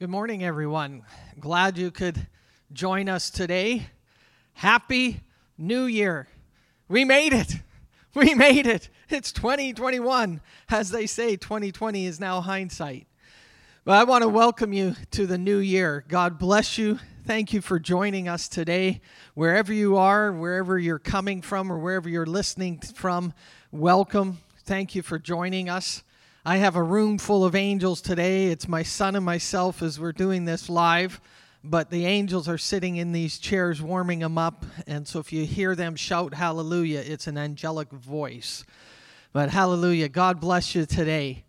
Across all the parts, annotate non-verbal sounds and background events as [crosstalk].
Good morning, everyone. Glad you could join us today. Happy New Year. We made it. [laughs] We made it. It's 2021. As they say, 2020 is now hindsight. But I want to welcome you to the new year. God bless you. Thank you for joining us today. Wherever you are, wherever you're coming from, or wherever you're listening from, welcome. Thank you for joining us. I have a room full of angels today. It's my son and myself as we're doing this live, but the angels are sitting in these chairs warming them up. And so if you hear them shout hallelujah, it's an angelic voice. But hallelujah, God bless you today.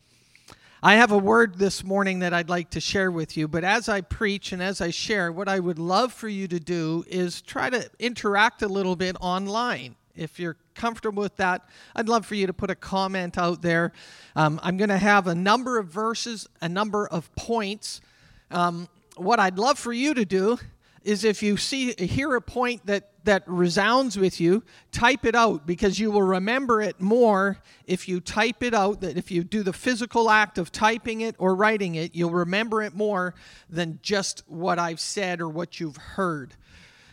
I have a word this morning that I'd like to share with you, but as I preach and as I share, what I would love for you to do is try to interact a little bit online. If you're comfortable with that, I'd love for you to put a comment out there. Um, I'm going to have a number of verses, a number of points. Um, what I'd love for you to do is if you see hear a point that that resounds with you type it out because you will remember it more if you type it out that if you do the physical act of typing it or writing it you'll remember it more than just what i've said or what you've heard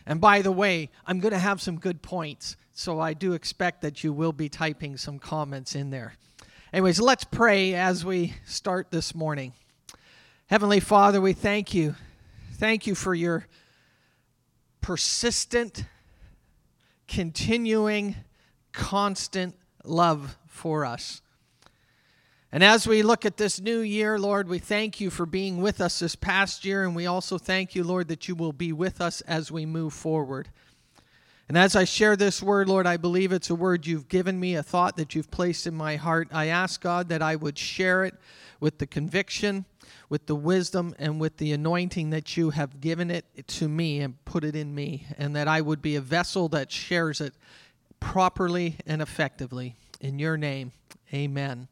and by the way i'm going to have some good points so I do expect that you will be typing some comments in there. Anyways, let's pray as we start this morning. Heavenly Father, we thank you. Thank you for your persistent, continuing, constant love for us. And as we look at this new year, Lord, we thank you for being with us this past year, and we also thank you, Lord, that you will be with us as we move forward. And as I share this word, Lord, I believe it's a word you've given me, a thought that you've placed in my heart. I ask God that I would share it with the conviction, with the wisdom, and with the anointing that you have given it to me and put it in me, and that I would be a vessel that shares it properly and effectively. In your name, amen.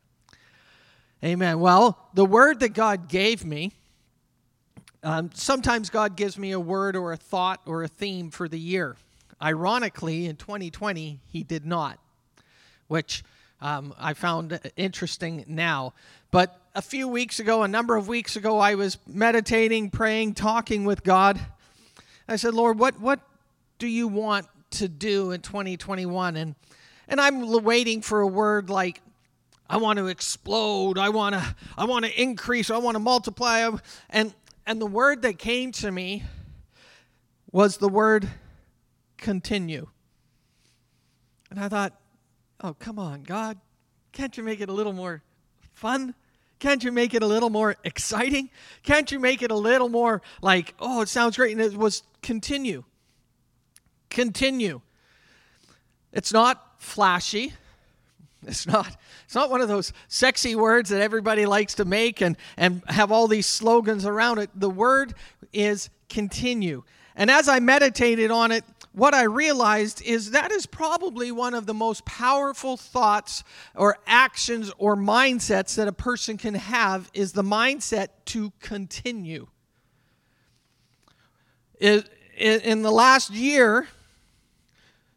Amen. Well, the word that God gave me, um, sometimes God gives me a word or a thought or a theme for the year. Ironically, in 2020, he did not, which um, I found interesting now. But a few weeks ago, a number of weeks ago, I was meditating, praying, talking with God. I said, Lord, what, what do you want to do in 2021? And, and I'm waiting for a word like, I want to explode. I want to, I want to increase. I want to multiply. And, and the word that came to me was the word continue. And I thought, oh, come on, God, can't you make it a little more fun? Can't you make it a little more exciting? Can't you make it a little more like, oh, it sounds great? And it was continue. Continue. It's not flashy. It's not, it's not one of those sexy words that everybody likes to make and, and have all these slogans around it. The word is continue. And as I meditated on it, what I realized is that is probably one of the most powerful thoughts or actions or mindsets that a person can have is the mindset to continue. In the last year,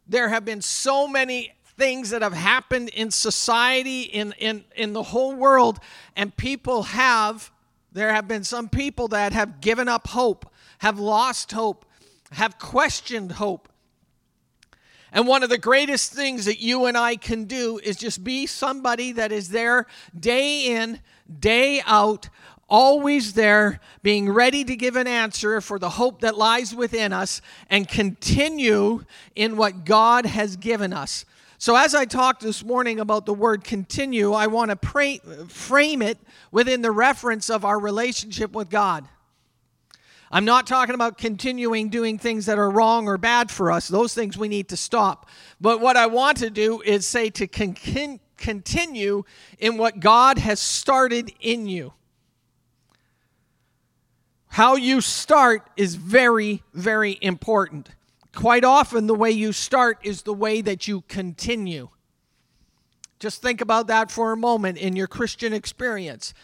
there have been so many things that have happened in society, in, in, in the whole world, and people have, there have been some people that have given up hope, have lost hope, have questioned hope. And one of the greatest things that you and I can do is just be somebody that is there day in, day out, always there, being ready to give an answer for the hope that lies within us and continue in what God has given us. So, as I talked this morning about the word continue, I want to pray, frame it within the reference of our relationship with God. I'm not talking about continuing doing things that are wrong or bad for us. Those things we need to stop. But what I want to do is say to con- continue in what God has started in you. How you start is very, very important. Quite often, the way you start is the way that you continue. Just think about that for a moment in your Christian experience.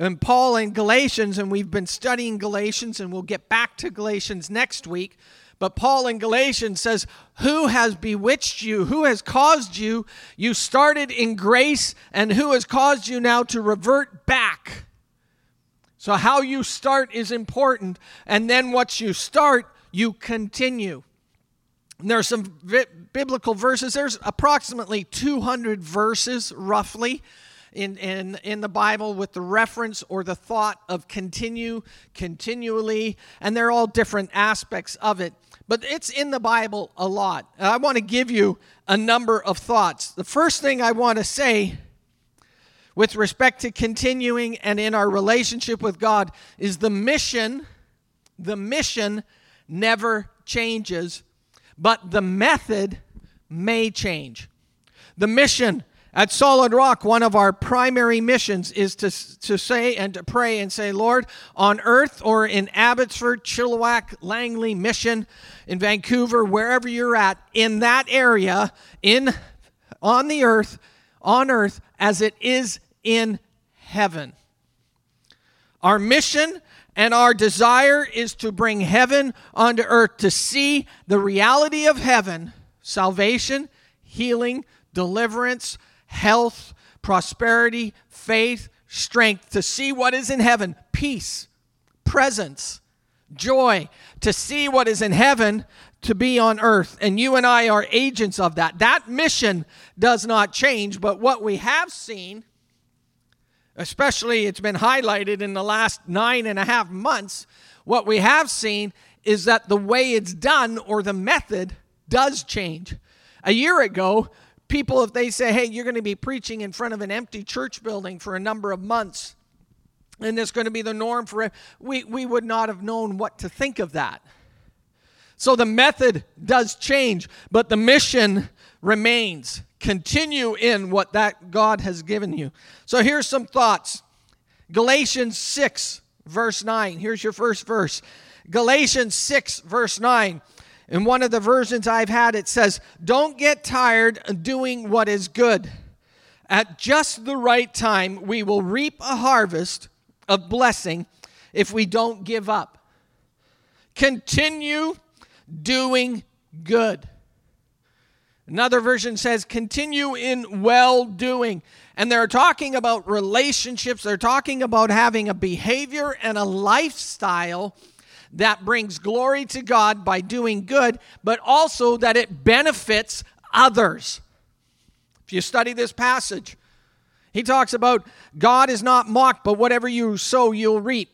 And Paul in Galatians, and we've been studying Galatians, and we'll get back to Galatians next week. But Paul in Galatians says, Who has bewitched you? Who has caused you? You started in grace, and who has caused you now to revert back? So, how you start is important. And then, once you start, you continue. And there are some vi- biblical verses. There's approximately 200 verses, roughly, in, in, in the Bible with the reference or the thought of continue, continually, and they're all different aspects of it. But it's in the Bible a lot. And I want to give you a number of thoughts. The first thing I want to say with respect to continuing and in our relationship with God is the mission, the mission never changes, but the method may change. The mission at Solid Rock, one of our primary missions is to, to say and to pray and say, Lord, on earth or in Abbotsford, Chilliwack, Langley, Mission, in Vancouver, wherever you're at, in that area, in on the earth, on earth as it is in heaven. Our mission and our desire is to bring heaven onto earth, to see the reality of heaven salvation, healing, deliverance, health, prosperity, faith, strength, to see what is in heaven, peace, presence, joy, to see what is in heaven, to be on earth. And you and I are agents of that. That mission does not change, but what we have seen especially it's been highlighted in the last nine and a half months, what we have seen is that the way it's done or the method does change. A year ago, people, if they say, hey, you're going to be preaching in front of an empty church building for a number of months, and it's going to be the norm for we, we would not have known what to think of that. So the method does change, but the mission remains. Continue in what that God has given you. So here's some thoughts. Galatians 6, verse 9. Here's your first verse. Galatians 6, verse 9. In one of the versions I've had, it says, Don't get tired of doing what is good. At just the right time, we will reap a harvest of blessing if we don't give up. Continue doing good. Another version says, continue in well doing. And they're talking about relationships, they're talking about having a behavior and a lifestyle that brings glory to God by doing good, but also that it benefits others. If you study this passage, he talks about God is not mocked, but whatever you sow, you'll reap.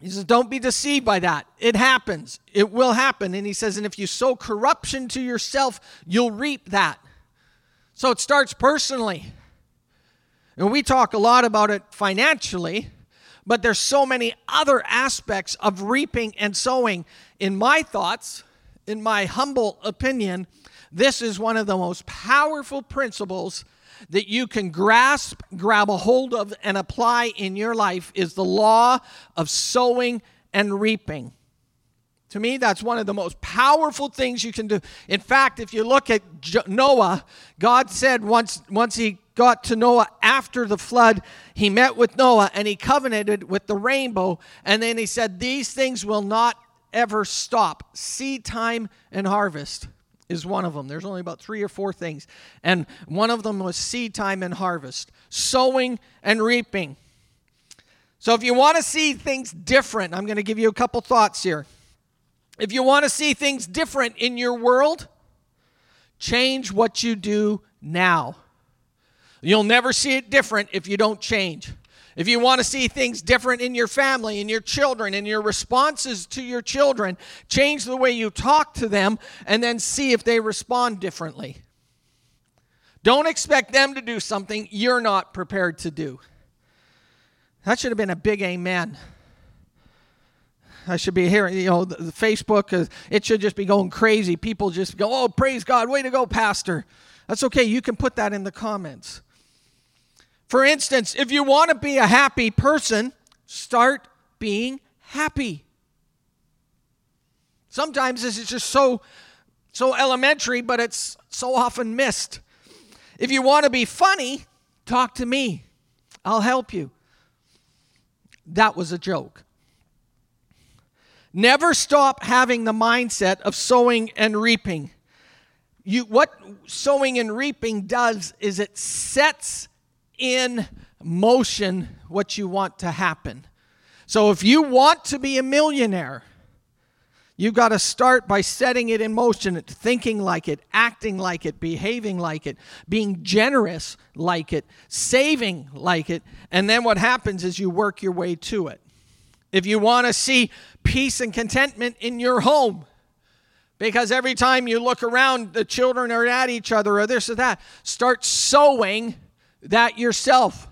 He says, Don't be deceived by that. It happens. It will happen. And he says, And if you sow corruption to yourself, you'll reap that. So it starts personally. And we talk a lot about it financially, but there's so many other aspects of reaping and sowing. In my thoughts, in my humble opinion, this is one of the most powerful principles that you can grasp, grab a hold of, and apply in your life is the law of sowing and reaping. To me, that's one of the most powerful things you can do. In fact, if you look at Noah, God said once, once he got to Noah after the flood, he met with Noah and he covenanted with the rainbow. And then he said, These things will not ever stop seed time and harvest is one of them. There's only about three or four things. And one of them was seed time and harvest, sowing and reaping. So if you want to see things different, I'm going to give you a couple thoughts here. If you want to see things different in your world, change what you do now. You'll never see it different if you don't change. If you want to see things different in your family, in your children, in your responses to your children, change the way you talk to them and then see if they respond differently. Don't expect them to do something you're not prepared to do. That should have been a big amen. I should be hearing, you know, Facebook, it should just be going crazy. People just go, oh, praise God, way to go, Pastor. That's okay. You can put that in the comments. For instance, if you want to be a happy person, start being happy. Sometimes this is just so so elementary, but it's so often missed. If you want to be funny, talk to me. I'll help you. That was a joke. Never stop having the mindset of sowing and reaping. You, what sowing and reaping does is it sets in motion what you want to happen. So if you want to be a millionaire, You've got to start by setting it in motion, thinking like it, acting like it, behaving like it, being generous like it, saving like it. And then what happens is you work your way to it. If you want to see peace and contentment in your home, because every time you look around, the children are at each other or this or that, start sowing that yourself.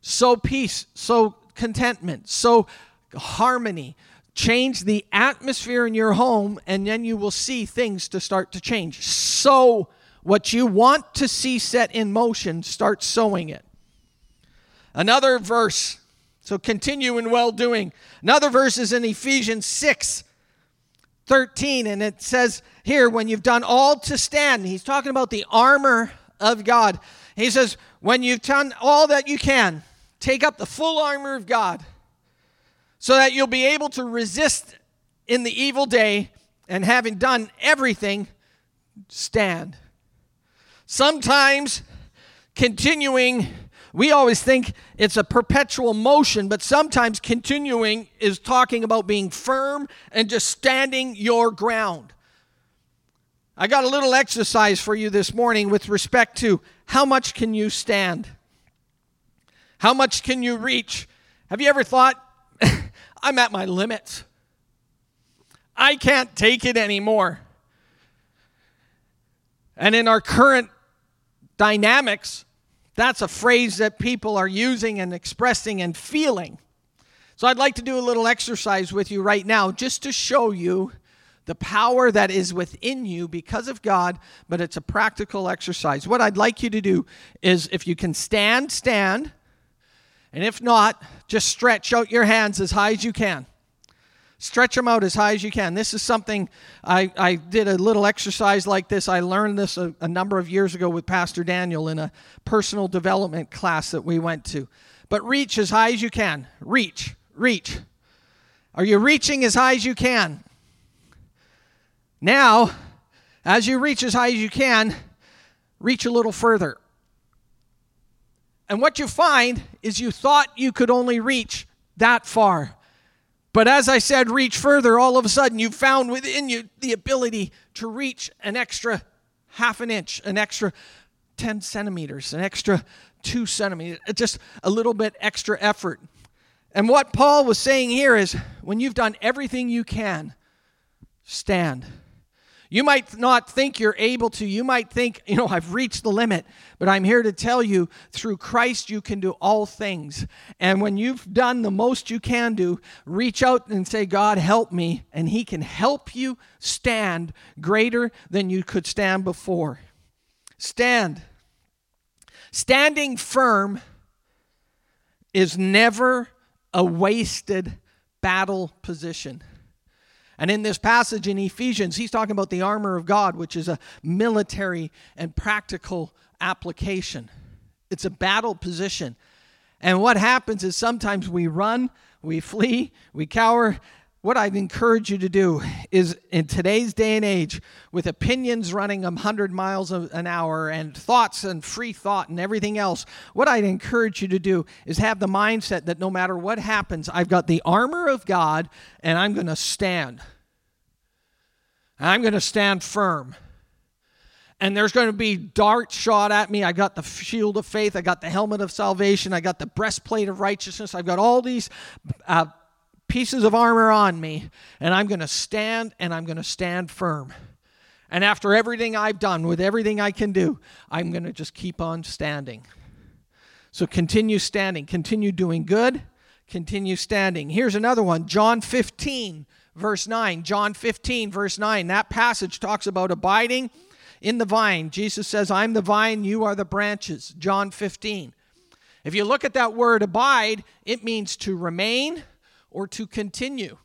Sow peace, sow contentment, sow harmony change the atmosphere in your home, and then you will see things to start to change. Sow what you want to see set in motion, start sowing it. Another verse, so continue in well doing. Another verse is in Ephesians 6 13, and it says here, when you've done all to stand, he's talking about the armor of God. He says, when you've done all that you can, take up the full armor of God so that you'll be able to resist in the evil day and having done everything, stand. Sometimes continuing, we always think it's a perpetual motion, but sometimes continuing is talking about being firm and just standing your ground. I got a little exercise for you this morning with respect to how much can you stand? How much can you reach? Have you ever thought [laughs] I'm at my limits. I can't take it anymore. And in our current dynamics, that's a phrase that people are using and expressing and feeling. So I'd like to do a little exercise with you right now just to show you the power that is within you because of God, but it's a practical exercise. What I'd like you to do is if you can stand, stand. And if not, just stretch out your hands as high as you can. Stretch them out as high as you can. This is something I, I did a little exercise like this. I learned this a, a number of years ago with Pastor Daniel in a personal development class that we went to. But reach as high as you can. Reach, reach. Are you reaching as high as you can? Now, as you reach as high as you can, reach a little further. And what you find is you thought you could only reach that far. But as I said, reach further, all of a sudden you found within you the ability to reach an extra half an inch, an extra 10 centimeters, an extra two centimeters, uh, just a little bit extra effort. And what Paul was saying here is when you've done everything you can, stand. You might not think you're able to. You might think, you know, I've reached the limit. But I'm here to tell you through Christ, you can do all things. And when you've done the most you can do, reach out and say, God, help me. And He can help you stand greater than you could stand before. Stand. Standing firm is never a wasted battle position. And in this passage in Ephesians, he's talking about the armor of God, which is a military and practical application. It's a battle position. And what happens is sometimes we run, we flee, we cower. What I'd encourage you to do is in today's day and age, with opinions running 100 miles an hour and thoughts and free thought and everything else, what I'd encourage you to do is have the mindset that no matter what happens, I've got the armor of God and I'm going to stand. I'm going to stand firm and there's going to be darts shot at me. I got the shield of faith. I got the helmet of salvation. I got the breastplate of righteousness. I've got all these uh, pieces of armor on me, and I'm going to stand and I'm going to stand firm. And after everything I've done, with everything I can do, I'm going to just keep on standing. So continue standing, continue doing good, continue standing. Here's another one John 15, verse 9. John 15, verse 9. That passage talks about abiding in the vine. Jesus says, I'm the vine, you are the branches. John 15. If you look at that word abide, it means to remain or to continue.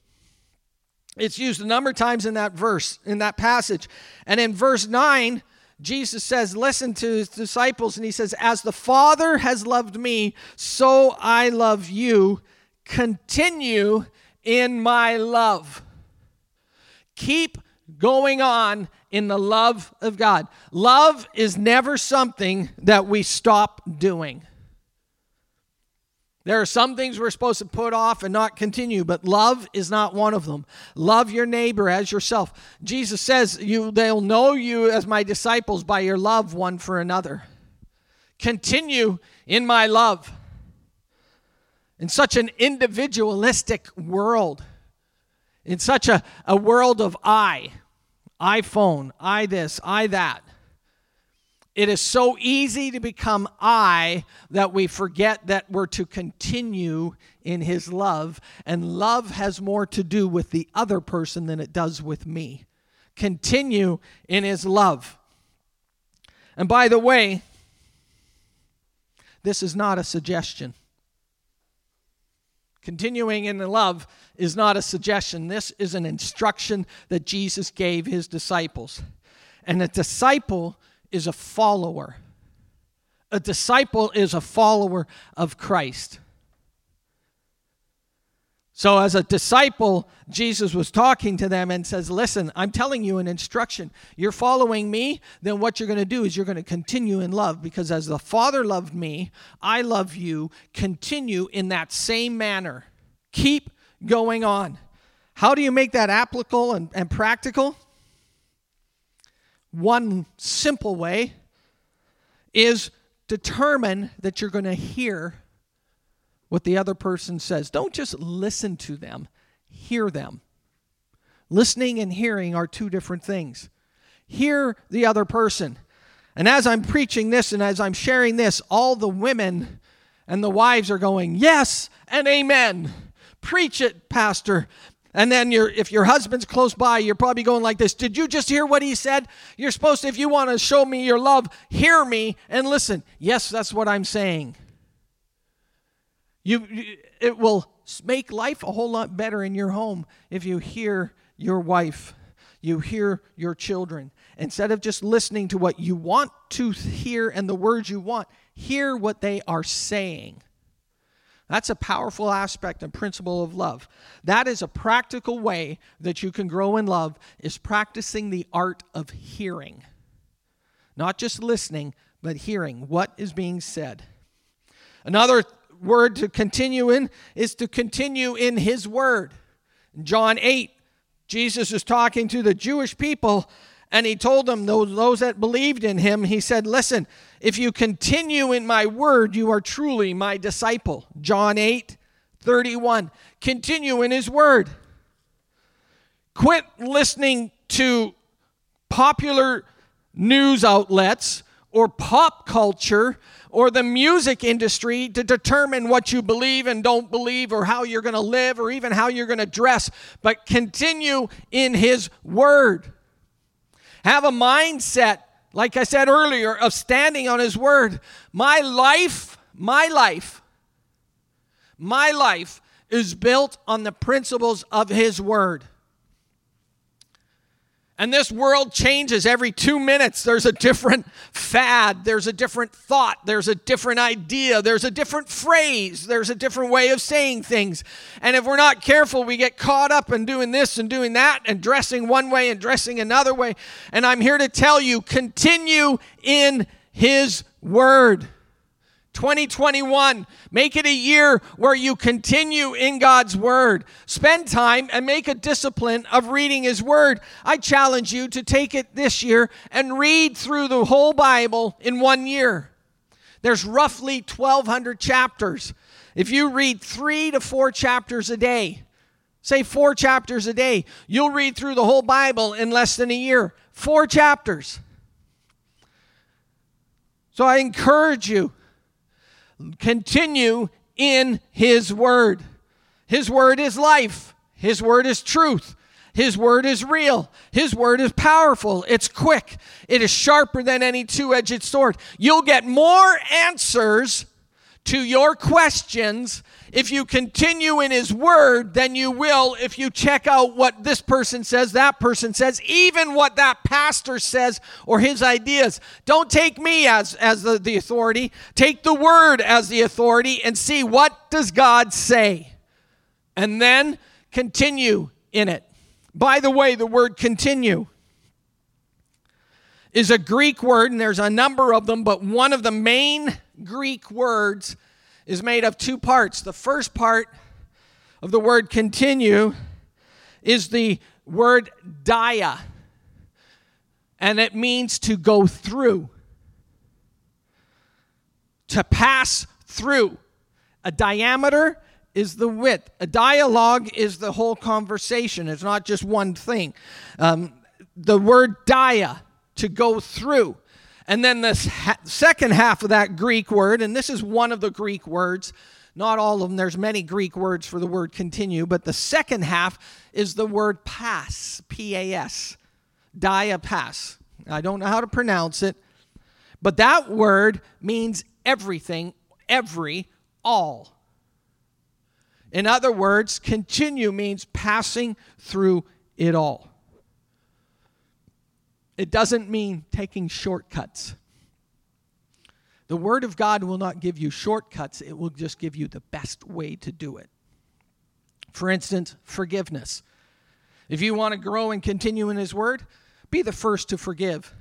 It's used a number of times in that verse, in that passage. And in verse 9, Jesus says, Listen to his disciples, and he says, As the Father has loved me, so I love you. Continue in my love. Keep going on in the love of God. Love is never something that we stop doing. There are some things we're supposed to put off and not continue, but love is not one of them. Love your neighbor as yourself. Jesus says, "You they'll know you as my disciples by your love one for another." Continue in my love. In such an individualistic world, in such a, a world of I, iPhone, I this, I that. It is so easy to become I that we forget that we're to continue in His love, and love has more to do with the other person than it does with me. Continue in His love. And by the way, this is not a suggestion. Continuing in the love is not a suggestion. This is an instruction that Jesus gave his disciples. And a disciple is a follower. A disciple is a follower of Christ. So, as a disciple, Jesus was talking to them and says, Listen, I'm telling you an instruction. You're following me, then what you're going to do is you're going to continue in love because as the Father loved me, I love you. Continue in that same manner. Keep going on. How do you make that applicable and, and practical? One simple way is determine that you're going to hear what the other person says. Don't just listen to them, hear them. Listening and hearing are two different things. Hear the other person. And as I'm preaching this and as I'm sharing this, all the women and the wives are going, Yes and amen. Preach it, Pastor. And then you if your husband's close by, you're probably going like this Did you just hear what he said? You're supposed to, if you want to show me your love, hear me and listen. Yes, that's what I'm saying. You, it will make life a whole lot better in your home if you hear your wife, you hear your children. Instead of just listening to what you want to hear and the words you want, hear what they are saying. That's a powerful aspect and principle of love. That is a practical way that you can grow in love is practicing the art of hearing. Not just listening, but hearing what is being said. Another word to continue in is to continue in his word. In John 8, Jesus is talking to the Jewish people and he told them, those, those that believed in him, he said, Listen, if you continue in my word, you are truly my disciple. John 8, 31. Continue in his word. Quit listening to popular news outlets or pop culture or the music industry to determine what you believe and don't believe or how you're going to live or even how you're going to dress, but continue in his word. Have a mindset, like I said earlier, of standing on His Word. My life, my life, my life is built on the principles of His Word. And this world changes every two minutes. There's a different fad, there's a different thought, there's a different idea, there's a different phrase, there's a different way of saying things. And if we're not careful, we get caught up in doing this and doing that and dressing one way and dressing another way. And I'm here to tell you continue in His Word. 2021. Make it a year where you continue in God's Word. Spend time and make a discipline of reading His Word. I challenge you to take it this year and read through the whole Bible in one year. There's roughly 1,200 chapters. If you read three to four chapters a day, say four chapters a day, you'll read through the whole Bible in less than a year. Four chapters. So I encourage you continue in His Word. His Word is life, His Word is truth. His word is real. His word is powerful. It's quick. It is sharper than any two edged sword. You'll get more answers to your questions if you continue in his word then you will if you check out what this person says, that person says, even what that pastor says or his ideas. Don't take me as, as the, the authority. Take the word as the authority and see what does God say. And then continue in it. By the way, the word continue is a Greek word, and there's a number of them, but one of the main Greek words is made of two parts. The first part of the word continue is the word dia, and it means to go through, to pass through. A diameter is the width. A dialogue is the whole conversation. It's not just one thing. Um, the word dia, to go through. And then the ha- second half of that Greek word, and this is one of the Greek words, not all of them, there's many Greek words for the word continue, but the second half is the word pass, P A S, dia pass. I don't know how to pronounce it, but that word means everything, every, all. In other words, continue means passing through it all. It doesn't mean taking shortcuts. The Word of God will not give you shortcuts, it will just give you the best way to do it. For instance, forgiveness. If you want to grow and continue in His Word, be the first to forgive.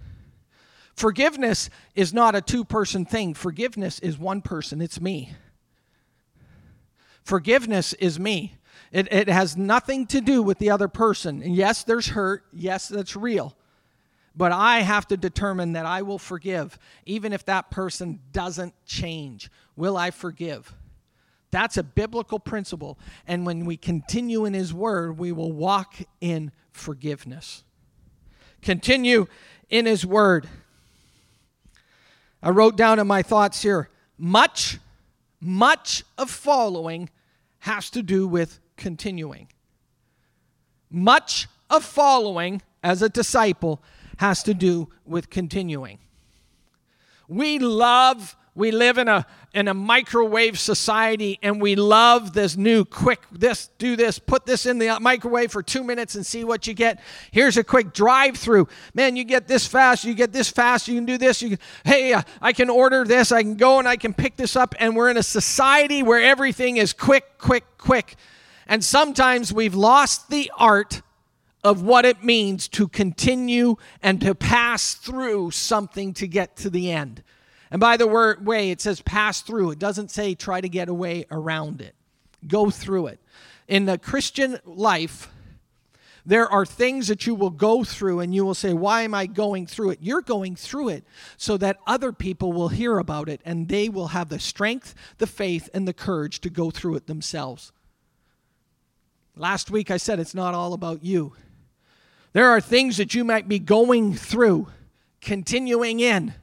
Forgiveness is not a two person thing, forgiveness is one person, it's me. Forgiveness is me. It, it has nothing to do with the other person. And yes, there's hurt. Yes, that's real. But I have to determine that I will forgive, even if that person doesn't change. Will I forgive? That's a biblical principle. And when we continue in His Word, we will walk in forgiveness. Continue in His Word. I wrote down in my thoughts here much much of following has to do with continuing. Much of following as a disciple has to do with continuing. We love we live in a in a microwave society and we love this new quick this do this put this in the microwave for 2 minutes and see what you get. Here's a quick drive through. Man, you get this fast, you get this fast, you can do this. You can, hey, uh, I can order this, I can go and I can pick this up and we're in a society where everything is quick, quick, quick. And sometimes we've lost the art of what it means to continue and to pass through something to get to the end. And by the way, it says pass through. It doesn't say try to get away around it. Go through it. In the Christian life, there are things that you will go through and you will say, Why am I going through it? You're going through it so that other people will hear about it and they will have the strength, the faith, and the courage to go through it themselves. Last week I said it's not all about you. There are things that you might be going through, continuing in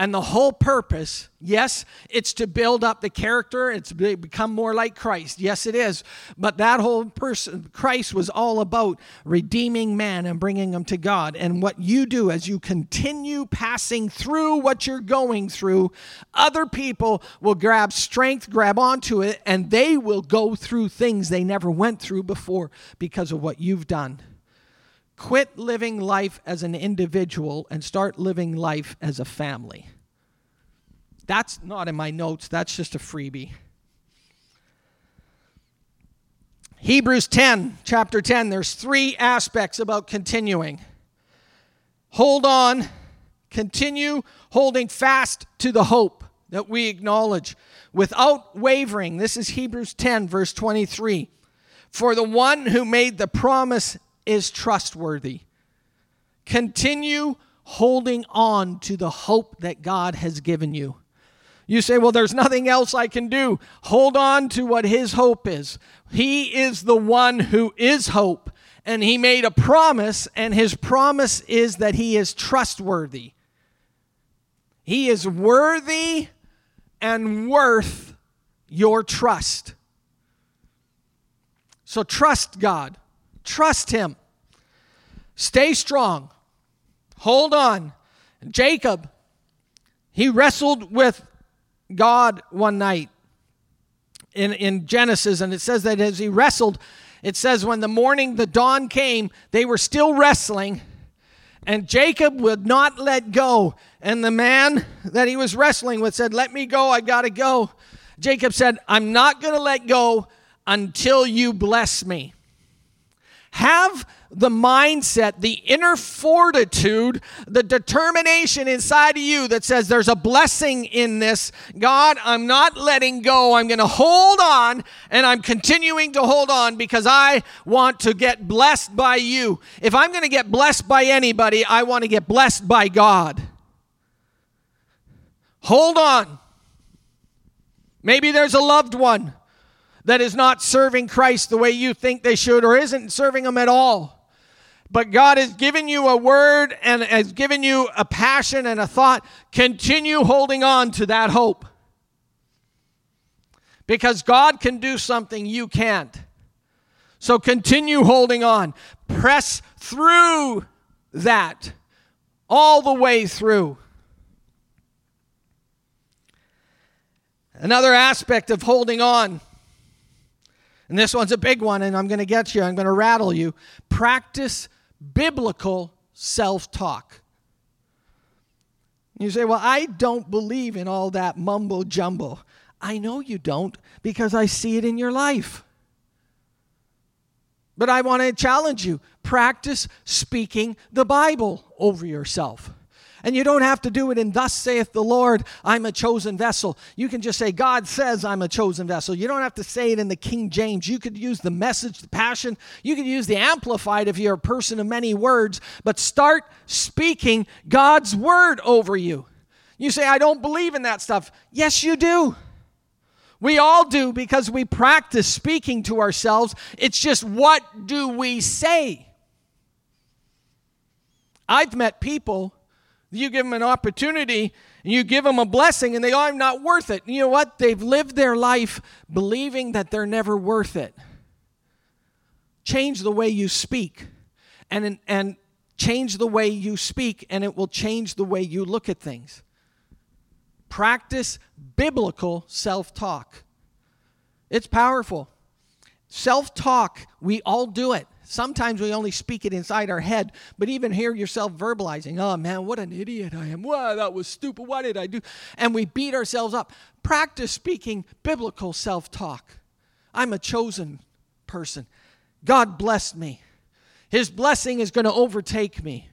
and the whole purpose, yes, it's to build up the character, it's become more like Christ. Yes, it is. But that whole person, Christ was all about redeeming man and bringing them to God. And what you do as you continue passing through what you're going through, other people will grab strength, grab onto it, and they will go through things they never went through before because of what you've done. Quit living life as an individual and start living life as a family. That's not in my notes, that's just a freebie. Hebrews 10, chapter 10, there's three aspects about continuing. Hold on, continue holding fast to the hope that we acknowledge without wavering. This is Hebrews 10, verse 23. For the one who made the promise is trustworthy. Continue holding on to the hope that God has given you. You say, Well, there's nothing else I can do. Hold on to what His hope is. He is the one who is hope. And He made a promise, and His promise is that He is trustworthy. He is worthy and worth your trust. So trust God. Trust Him. Stay strong. Hold on. Jacob, he wrestled with God one night in, in Genesis, and it says that as he wrestled, it says when the morning, the dawn came, they were still wrestling, and Jacob would not let go. And the man that he was wrestling with said, Let me go, I gotta go. Jacob said, I'm not gonna let go until you bless me. Have the mindset, the inner fortitude, the determination inside of you that says there's a blessing in this. God, I'm not letting go. I'm going to hold on and I'm continuing to hold on because I want to get blessed by you. If I'm going to get blessed by anybody, I want to get blessed by God. Hold on. Maybe there's a loved one that is not serving Christ the way you think they should or isn't serving Him at all. But God has given you a word and has given you a passion and a thought. Continue holding on to that hope. Because God can do something you can't. So continue holding on. Press through that all the way through. Another aspect of holding on, and this one's a big one, and I'm going to get you, I'm going to rattle you. Practice biblical self talk. You say, Well, I don't believe in all that mumbo jumbo. I know you don't because I see it in your life. But I want to challenge you practice speaking the Bible over yourself. And you don't have to do it in thus saith the Lord, I'm a chosen vessel. You can just say, God says I'm a chosen vessel. You don't have to say it in the King James. You could use the message, the passion. You could use the amplified if you're a person of many words, but start speaking God's word over you. You say, I don't believe in that stuff. Yes, you do. We all do because we practice speaking to ourselves. It's just what do we say? I've met people you give them an opportunity and you give them a blessing and they are not worth it. you know what? They've lived their life believing that they're never worth it. Change the way you speak and, and change the way you speak, and it will change the way you look at things. Practice biblical self talk. It's powerful. Self talk, we all do it. Sometimes we only speak it inside our head, but even hear yourself verbalizing, oh man, what an idiot I am. Wow, that was stupid. What did I do? And we beat ourselves up. Practice speaking biblical self talk. I'm a chosen person. God blessed me. His blessing is going to overtake me.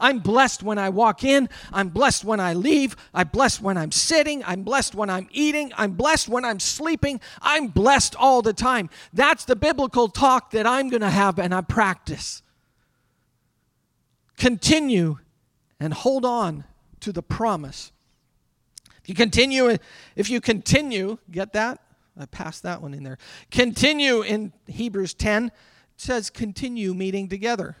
I'm blessed when I walk in. I'm blessed when I leave. I'm blessed when I'm sitting. I'm blessed when I'm eating. I'm blessed when I'm sleeping. I'm blessed all the time. That's the biblical talk that I'm going to have and I practice. Continue and hold on to the promise. If you continue, if you continue, get that? I passed that one in there. Continue in Hebrews 10, it says continue meeting together.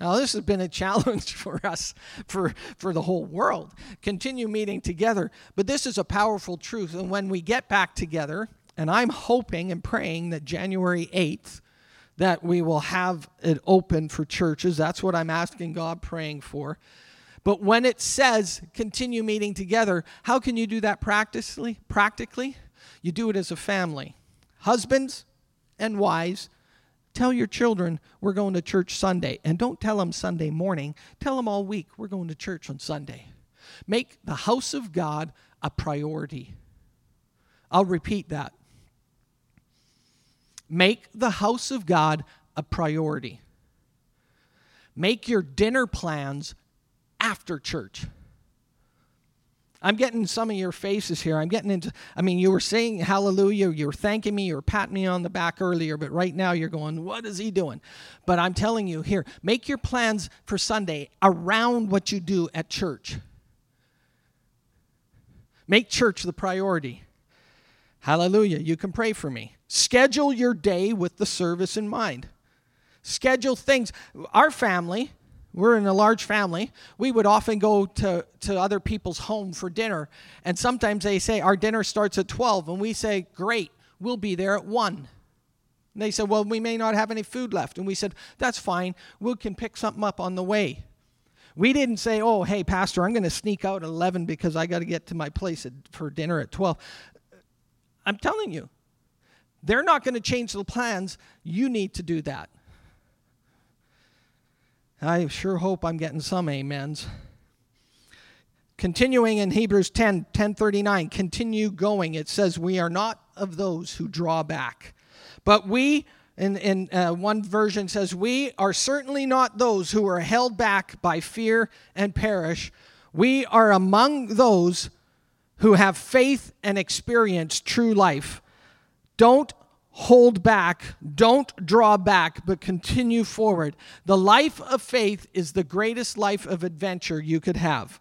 Now, this has been a challenge [laughs] for us, for, for the whole world. Continue meeting together. But this is a powerful truth. And when we get back together, and I'm hoping and praying that January 8th, that we will have it open for churches. That's what I'm asking God, praying for. But when it says continue meeting together, how can you do that practically? Practically, you do it as a family. Husbands and wives Tell your children we're going to church Sunday. And don't tell them Sunday morning, tell them all week we're going to church on Sunday. Make the house of God a priority. I'll repeat that. Make the house of God a priority. Make your dinner plans after church. I'm getting some of your faces here. I'm getting into, I mean, you were saying hallelujah, you were thanking me, you were patting me on the back earlier, but right now you're going, what is he doing? But I'm telling you here, make your plans for Sunday around what you do at church. Make church the priority. Hallelujah. You can pray for me. Schedule your day with the service in mind. Schedule things. Our family, we're in a large family. We would often go to, to other people's home for dinner. And sometimes they say, Our dinner starts at 12. And we say, Great, we'll be there at 1. And they said, Well, we may not have any food left. And we said, That's fine. We can pick something up on the way. We didn't say, Oh, hey, Pastor, I'm going to sneak out at 11 because I got to get to my place at, for dinner at 12. I'm telling you, they're not going to change the plans. You need to do that. I sure hope I'm getting some amens. Continuing in Hebrews 10 1039, continue going. It says, We are not of those who draw back, but we in, in uh, one version says, We are certainly not those who are held back by fear and perish. We are among those who have faith and experience true life. Don't hold back, don't draw back, but continue forward. The life of faith is the greatest life of adventure you could have.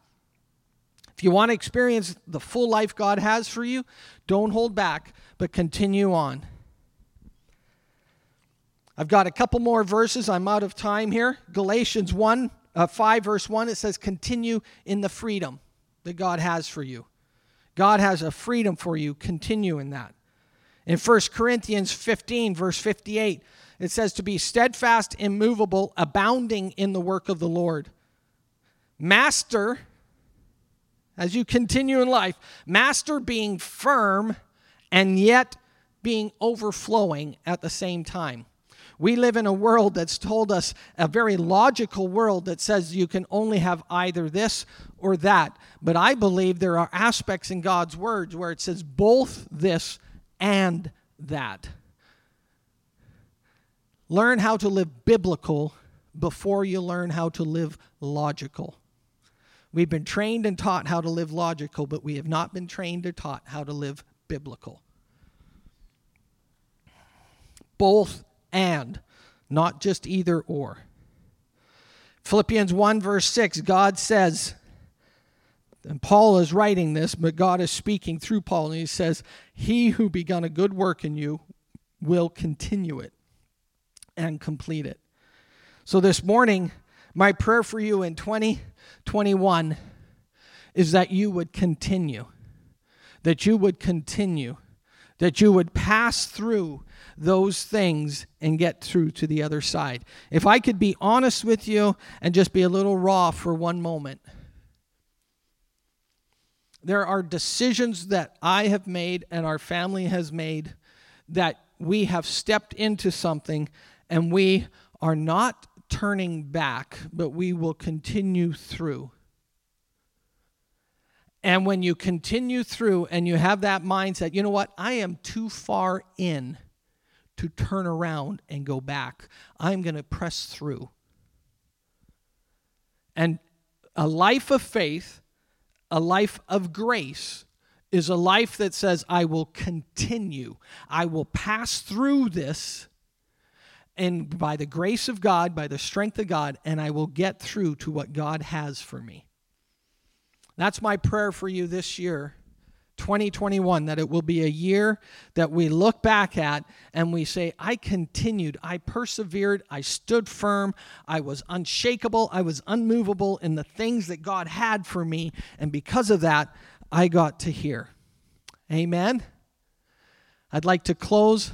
If you want to experience the full life God has for you, don't hold back, but continue on. I've got a couple more verses. I'm out of time here. Galatians 1, uh, 5, verse 1, it says, Continue in the freedom that God has for you. God has a freedom for you. Continue in that. In 1 Corinthians 15, verse 58, it says, To be steadfast, immovable, abounding in the work of the Lord. Master, as you continue in life, master being firm and yet being overflowing at the same time. We live in a world that's told us a very logical world that says you can only have either this or that. But I believe there are aspects in God's words where it says both this and that. Learn how to live biblical before you learn how to live logical. We've been trained and taught how to live logical, but we have not been trained or taught how to live biblical. Both and, not just either or. Philippians 1, verse 6, God says, and Paul is writing this, but God is speaking through Paul, and he says, He who begun a good work in you will continue it and complete it. So this morning, my prayer for you in 2021 is that you would continue, that you would continue, that you would pass through those things and get through to the other side. If I could be honest with you and just be a little raw for one moment, there are decisions that I have made and our family has made that we have stepped into something and we are not turning back, but we will continue through. And when you continue through and you have that mindset, you know what? I am too far in to turn around and go back. I'm going to press through. And a life of faith, a life of grace, is a life that says, I will continue. I will pass through this. And by the grace of God, by the strength of God, and I will get through to what God has for me. That's my prayer for you this year 2021, that it will be a year that we look back at and we say, I continued, I persevered, I stood firm, I was unshakable, I was unmovable in the things that God had for me. And because of that, I got to here. Amen. I'd like to close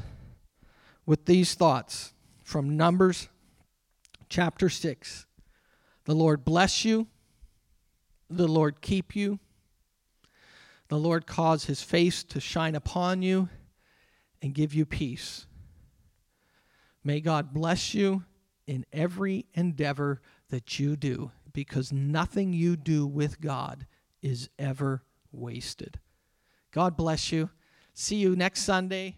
with these thoughts from Numbers chapter 6. The Lord bless you, the Lord keep you. The Lord cause his face to shine upon you and give you peace. May God bless you in every endeavor that you do, because nothing you do with God is ever wasted. God bless you. See you next Sunday.